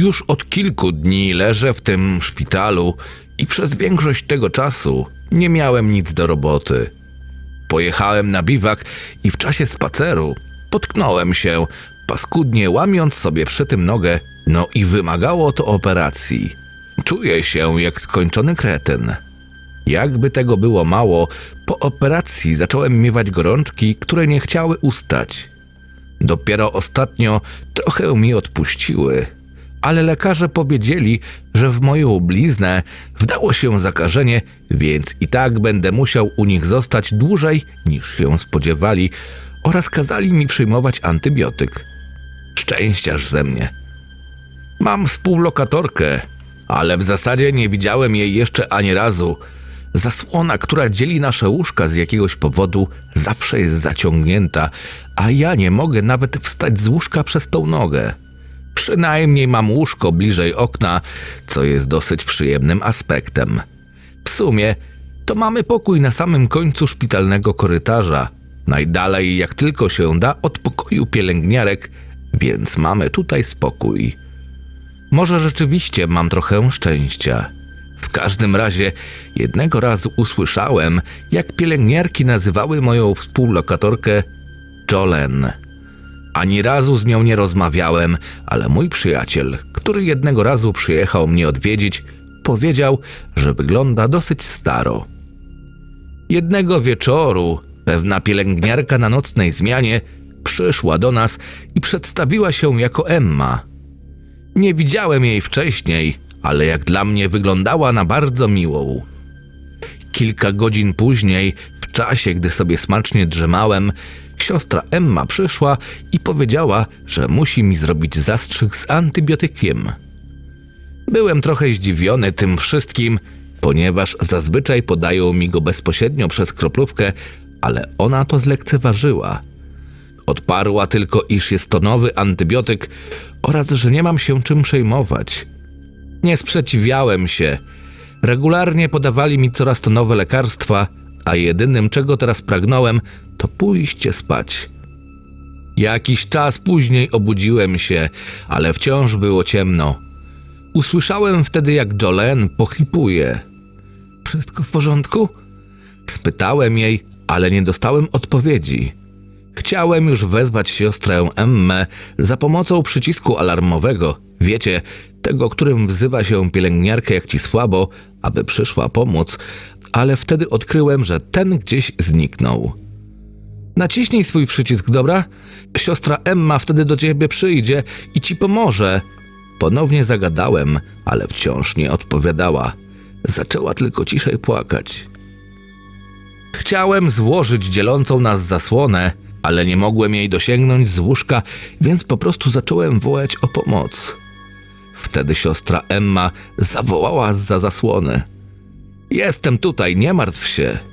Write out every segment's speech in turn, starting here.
Już od kilku dni leżę w tym szpitalu i przez większość tego czasu nie miałem nic do roboty. Pojechałem na biwak i w czasie spaceru potknąłem się, paskudnie łamiąc sobie przy tym nogę, no i wymagało to operacji. Czuję się jak skończony kretyn. Jakby tego było mało, po operacji zacząłem miewać gorączki, które nie chciały ustać. Dopiero ostatnio trochę mi odpuściły, ale lekarze powiedzieli, że w moją bliznę wdało się zakażenie, więc i tak będę musiał u nich zostać dłużej niż się spodziewali oraz kazali mi przyjmować antybiotyk. Szczęściarz ze mnie. Mam współlokatorkę, ale w zasadzie nie widziałem jej jeszcze ani razu. Zasłona, która dzieli nasze łóżka z jakiegoś powodu, zawsze jest zaciągnięta, a ja nie mogę nawet wstać z łóżka przez tą nogę. Przynajmniej mam łóżko bliżej okna, co jest dosyć przyjemnym aspektem. W sumie to mamy pokój na samym końcu szpitalnego korytarza, najdalej jak tylko się da od pokoju pielęgniarek, więc mamy tutaj spokój. Może rzeczywiście mam trochę szczęścia. W każdym razie jednego razu usłyszałem, jak pielęgniarki nazywały moją współlokatorkę Jolen. Ani razu z nią nie rozmawiałem, ale mój przyjaciel, który jednego razu przyjechał mnie odwiedzić, powiedział, że wygląda dosyć staro. Jednego wieczoru pewna pielęgniarka na nocnej zmianie przyszła do nas i przedstawiła się jako Emma. Nie widziałem jej wcześniej, ale jak dla mnie wyglądała na bardzo miłą. Kilka godzin później, w czasie, gdy sobie smacznie drzemałem, siostra Emma przyszła i powiedziała, że musi mi zrobić zastrzyk z antybiotykiem. Byłem trochę zdziwiony tym wszystkim, ponieważ zazwyczaj podają mi go bezpośrednio przez kroplówkę, ale ona to zlekceważyła. Odparła tylko, iż jest to nowy antybiotyk oraz że nie mam się czym przejmować. Nie sprzeciwiałem się. Regularnie podawali mi coraz to nowe lekarstwa, a jedynym czego teraz pragnąłem, to pójście spać. Jakiś czas później obudziłem się, ale wciąż było ciemno. Usłyszałem wtedy, jak Jolene pochlipuje. Wszystko w porządku? Spytałem jej, ale nie dostałem odpowiedzi. Chciałem już wezwać siostrę Emmę za pomocą przycisku alarmowego, wiecie, tego, którym wzywa się pielęgniarkę jak ci słabo, aby przyszła pomóc, ale wtedy odkryłem, że ten gdzieś zniknął. Naciśnij swój przycisk, dobra? Siostra Emma wtedy do ciebie przyjdzie i ci pomoże. Ponownie zagadałem, ale wciąż nie odpowiadała. Zaczęła tylko ciszej płakać. Chciałem złożyć dzielącą nas zasłonę, ale nie mogłem jej dosięgnąć z łóżka, więc po prostu zacząłem wołać o pomoc. Wtedy siostra Emma zawołała za zasłony. Jestem tutaj, nie martw się.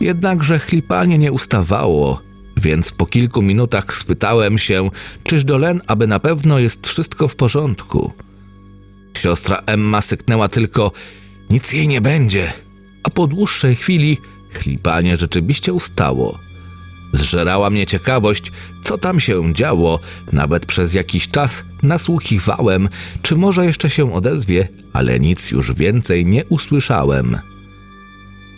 Jednakże chlipanie nie ustawało, więc po kilku minutach spytałem się, czyż Dolen, aby na pewno jest wszystko w porządku. Siostra Emma syknęła tylko, nic jej nie będzie, a po dłuższej chwili chlipanie rzeczywiście ustało. Zżerała mnie ciekawość, co tam się działo. Nawet przez jakiś czas nasłuchiwałem, czy może jeszcze się odezwie, ale nic już więcej nie usłyszałem.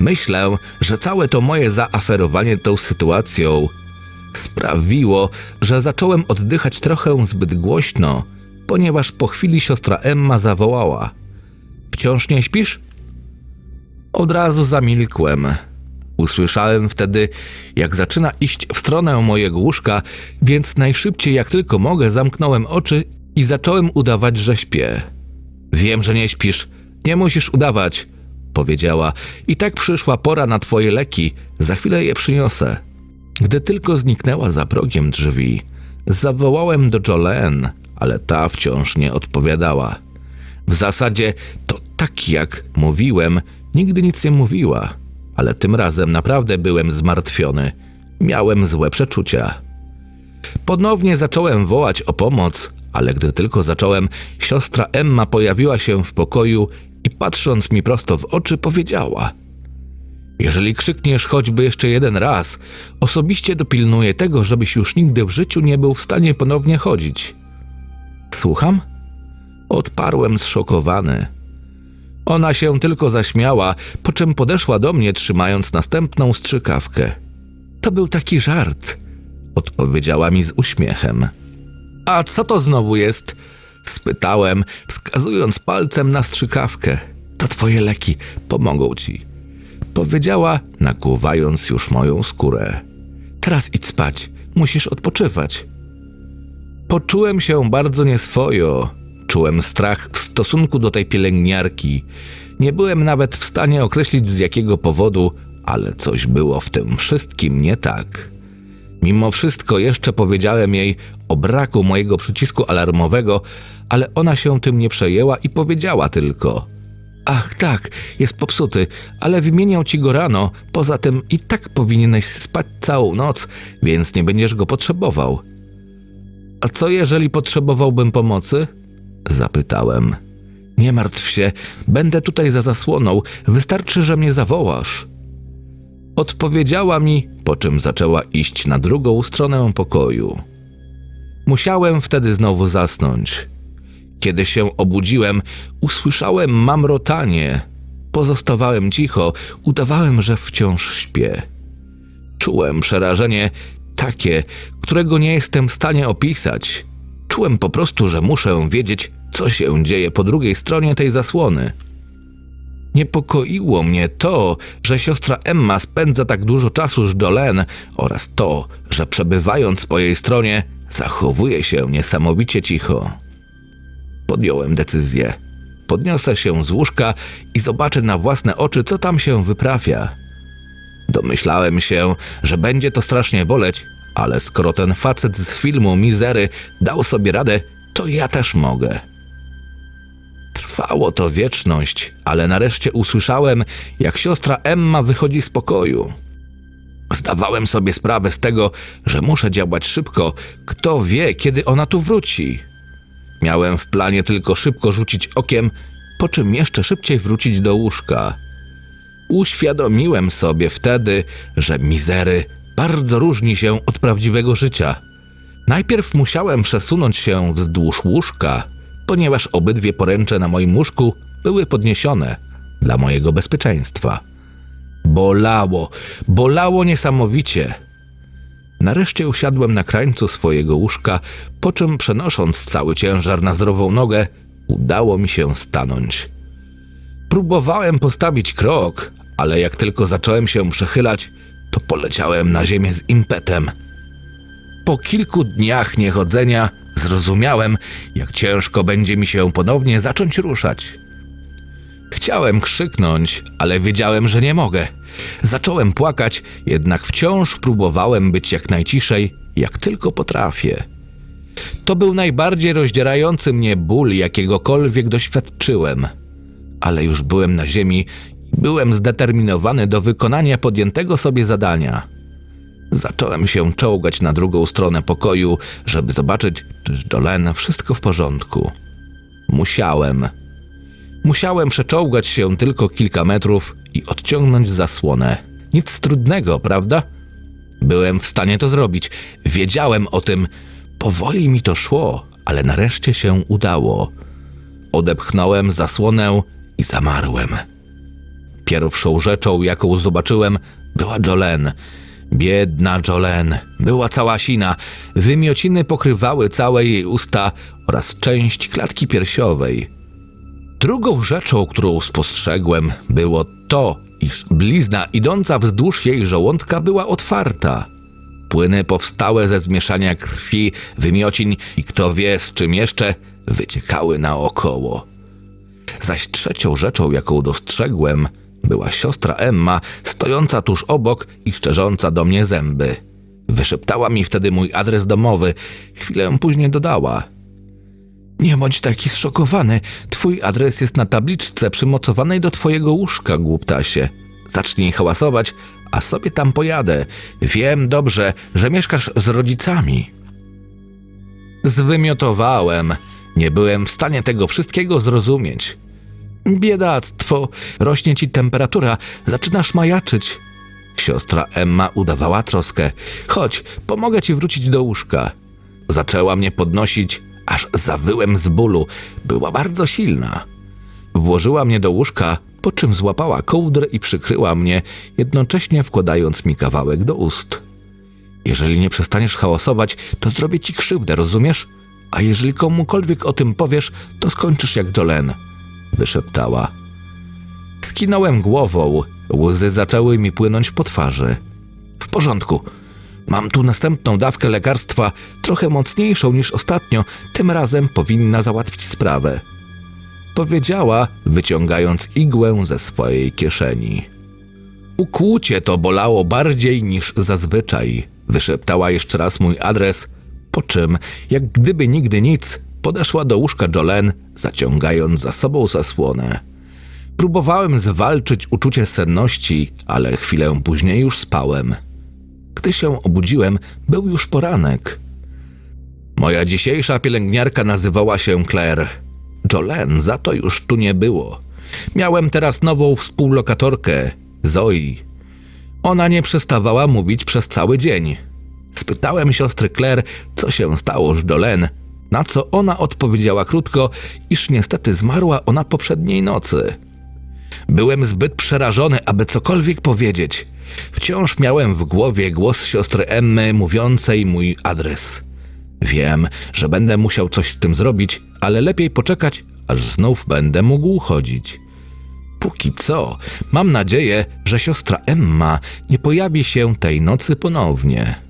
Myślę, że całe to moje zaaferowanie tą sytuacją sprawiło, że zacząłem oddychać trochę zbyt głośno, ponieważ po chwili siostra Emma zawołała: Wciąż nie śpisz? Od razu zamilkłem. Usłyszałem wtedy, jak zaczyna iść w stronę mojego łóżka, więc najszybciej jak tylko mogę zamknąłem oczy i zacząłem udawać, że śpię. Wiem, że nie śpisz, nie musisz udawać, powiedziała. I tak przyszła pora na twoje leki, za chwilę je przyniosę. Gdy tylko zniknęła za progiem drzwi, zawołałem do Jolene, ale ta wciąż nie odpowiadała. W zasadzie to tak jak mówiłem, nigdy nic nie mówiła ale tym razem naprawdę byłem zmartwiony. Miałem złe przeczucia. Ponownie zacząłem wołać o pomoc, ale gdy tylko zacząłem, siostra Emma pojawiła się w pokoju i patrząc mi prosto w oczy powiedziała: Jeżeli krzykniesz choćby jeszcze jeden raz, osobiście dopilnuję tego, żebyś już nigdy w życiu nie był w stanie ponownie chodzić. Słucham? Odparłem zszokowany. Ona się tylko zaśmiała, po czym podeszła do mnie, trzymając następną strzykawkę. To był taki żart, odpowiedziała mi z uśmiechem. A co to znowu jest? Spytałem, wskazując palcem na strzykawkę. To twoje leki, pomogą ci. Powiedziała, nakłuwając już moją skórę. Teraz idź spać, musisz odpoczywać. Poczułem się bardzo nieswojo. Czułem strach w stosunku do tej pielęgniarki. Nie byłem nawet w stanie określić z jakiego powodu, ale coś było w tym wszystkim nie tak. Mimo wszystko jeszcze powiedziałem jej o braku mojego przycisku alarmowego, ale ona się tym nie przejęła i powiedziała tylko: Ach, tak, jest popsuty, ale wymieniał ci go rano. Poza tym i tak powinieneś spać całą noc, więc nie będziesz go potrzebował. A co jeżeli potrzebowałbym pomocy? Zapytałem. Nie martw się, będę tutaj za zasłoną, wystarczy, że mnie zawołasz. Odpowiedziała mi, po czym zaczęła iść na drugą stronę pokoju. Musiałem wtedy znowu zasnąć. Kiedy się obudziłem, usłyszałem mamrotanie. Pozostawałem cicho, udawałem, że wciąż śpię. Czułem przerażenie takie, którego nie jestem w stanie opisać. Czułem po prostu, że muszę wiedzieć, co się dzieje po drugiej stronie tej zasłony. Niepokoiło mnie to, że siostra Emma spędza tak dużo czasu z Jolene oraz to, że przebywając po jej stronie, zachowuje się niesamowicie cicho. Podjąłem decyzję. Podniosę się z łóżka i zobaczę na własne oczy, co tam się wyprawia. Domyślałem się, że będzie to strasznie boleć, ale skoro ten facet z filmu Mizery dał sobie radę, to ja też mogę. Trwało to wieczność, ale nareszcie usłyszałem, jak siostra Emma wychodzi z pokoju. Zdawałem sobie sprawę z tego, że muszę działać szybko. Kto wie, kiedy ona tu wróci? Miałem w planie tylko szybko rzucić okiem, po czym jeszcze szybciej wrócić do łóżka. Uświadomiłem sobie wtedy, że mizery bardzo różni się od prawdziwego życia. Najpierw musiałem przesunąć się wzdłuż łóżka, ponieważ obydwie poręcze na moim łóżku były podniesione dla mojego bezpieczeństwa. Bolało, bolało niesamowicie. Nareszcie usiadłem na krańcu swojego łóżka, po czym przenosząc cały ciężar na zdrową nogę, udało mi się stanąć. Próbowałem postawić krok, ale jak tylko zacząłem się przechylać, to poleciałem na ziemię z impetem. Po kilku dniach niechodzenia zrozumiałem, jak ciężko będzie mi się ponownie zacząć ruszać. Chciałem krzyknąć, ale wiedziałem, że nie mogę. Zacząłem płakać, jednak wciąż próbowałem być jak najciszej, jak tylko potrafię. To był najbardziej rozdzierający mnie ból, jakiegokolwiek doświadczyłem. Ale już byłem na ziemi i byłem zdeterminowany do wykonania podjętego sobie zadania. Zacząłem się czołgać na drugą stronę pokoju, żeby zobaczyć, czy z Jolene wszystko w porządku. Musiałem. Musiałem przeczołgać się tylko kilka metrów i odciągnąć zasłonę. Nic trudnego, prawda? Byłem w stanie to zrobić. Wiedziałem o tym. Powoli mi to szło, ale nareszcie się udało. Odepchnąłem zasłonę i zamarłem. Pierwszą rzeczą, jaką zobaczyłem, była Jolene. Biedna Jolene. Była cała sina. Wymiociny pokrywały całe jej usta oraz część klatki piersiowej. Drugą rzeczą, którą spostrzegłem, było to, iż blizna idąca wzdłuż jej żołądka była otwarta. Płyny powstałe ze zmieszania krwi, wymiocin i kto wie z czym jeszcze, wyciekały naokoło. Zaś trzecią rzeczą, jaką dostrzegłem, była siostra Emma, stojąca tuż obok i szczerząca do mnie zęby. Wyszeptała mi wtedy mój adres domowy. Chwilę później dodała – nie bądź taki zszokowany. Twój adres jest na tabliczce przymocowanej do twojego łóżka, głuptasie. Zacznij hałasować, a sobie tam pojadę. Wiem dobrze, że mieszkasz z rodzicami. Zwymiotowałem. Nie byłem w stanie tego wszystkiego zrozumieć. Biedactwo, rośnie ci temperatura, zaczynasz majaczyć. Siostra Emma udawała troskę. Chodź, pomogę ci wrócić do łóżka. Zaczęła mnie podnosić, aż zawyłem z bólu. Była bardzo silna. Włożyła mnie do łóżka, po czym złapała kołdrę i przykryła mnie, jednocześnie wkładając mi kawałek do ust. Jeżeli nie przestaniesz hałasować, to zrobię ci krzywdę, rozumiesz? A jeżeli komukolwiek o tym powiesz, to skończysz jak Jolene, wyszeptała. Skinąłem głową, łzy zaczęły mi płynąć po twarzy. W porządku. Mam tu następną dawkę lekarstwa, trochę mocniejszą niż ostatnio, tym razem powinna załatwić sprawę. Powiedziała, wyciągając igłę ze swojej kieszeni. Ukłucie to bolało bardziej niż zazwyczaj. Wyszeptała jeszcze raz mój adres, po czym, jak gdyby nigdy nic, podeszła do łóżka Jolene, zaciągając za sobą zasłonę. Próbowałem zwalczyć uczucie senności, ale chwilę później już spałem. Gdy się obudziłem, był już poranek. Moja dzisiejsza pielęgniarka nazywała się Claire. Jolene za to już tu nie było. Miałem teraz nową współlokatorkę, Zoe. Ona nie przestawała mówić przez cały dzień. Spytałem siostry Claire, co się stało z Jolene, na co ona odpowiedziała krótko, iż niestety zmarła ona poprzedniej nocy. Byłem zbyt przerażony, aby cokolwiek powiedzieć. Wciąż miałem w głowie głos siostry Emmy mówiącej mój adres. Wiem, że będę musiał coś z tym zrobić, ale lepiej poczekać, aż znów będę mógł chodzić. Póki co, mam nadzieję, że siostra Emma nie pojawi się tej nocy ponownie.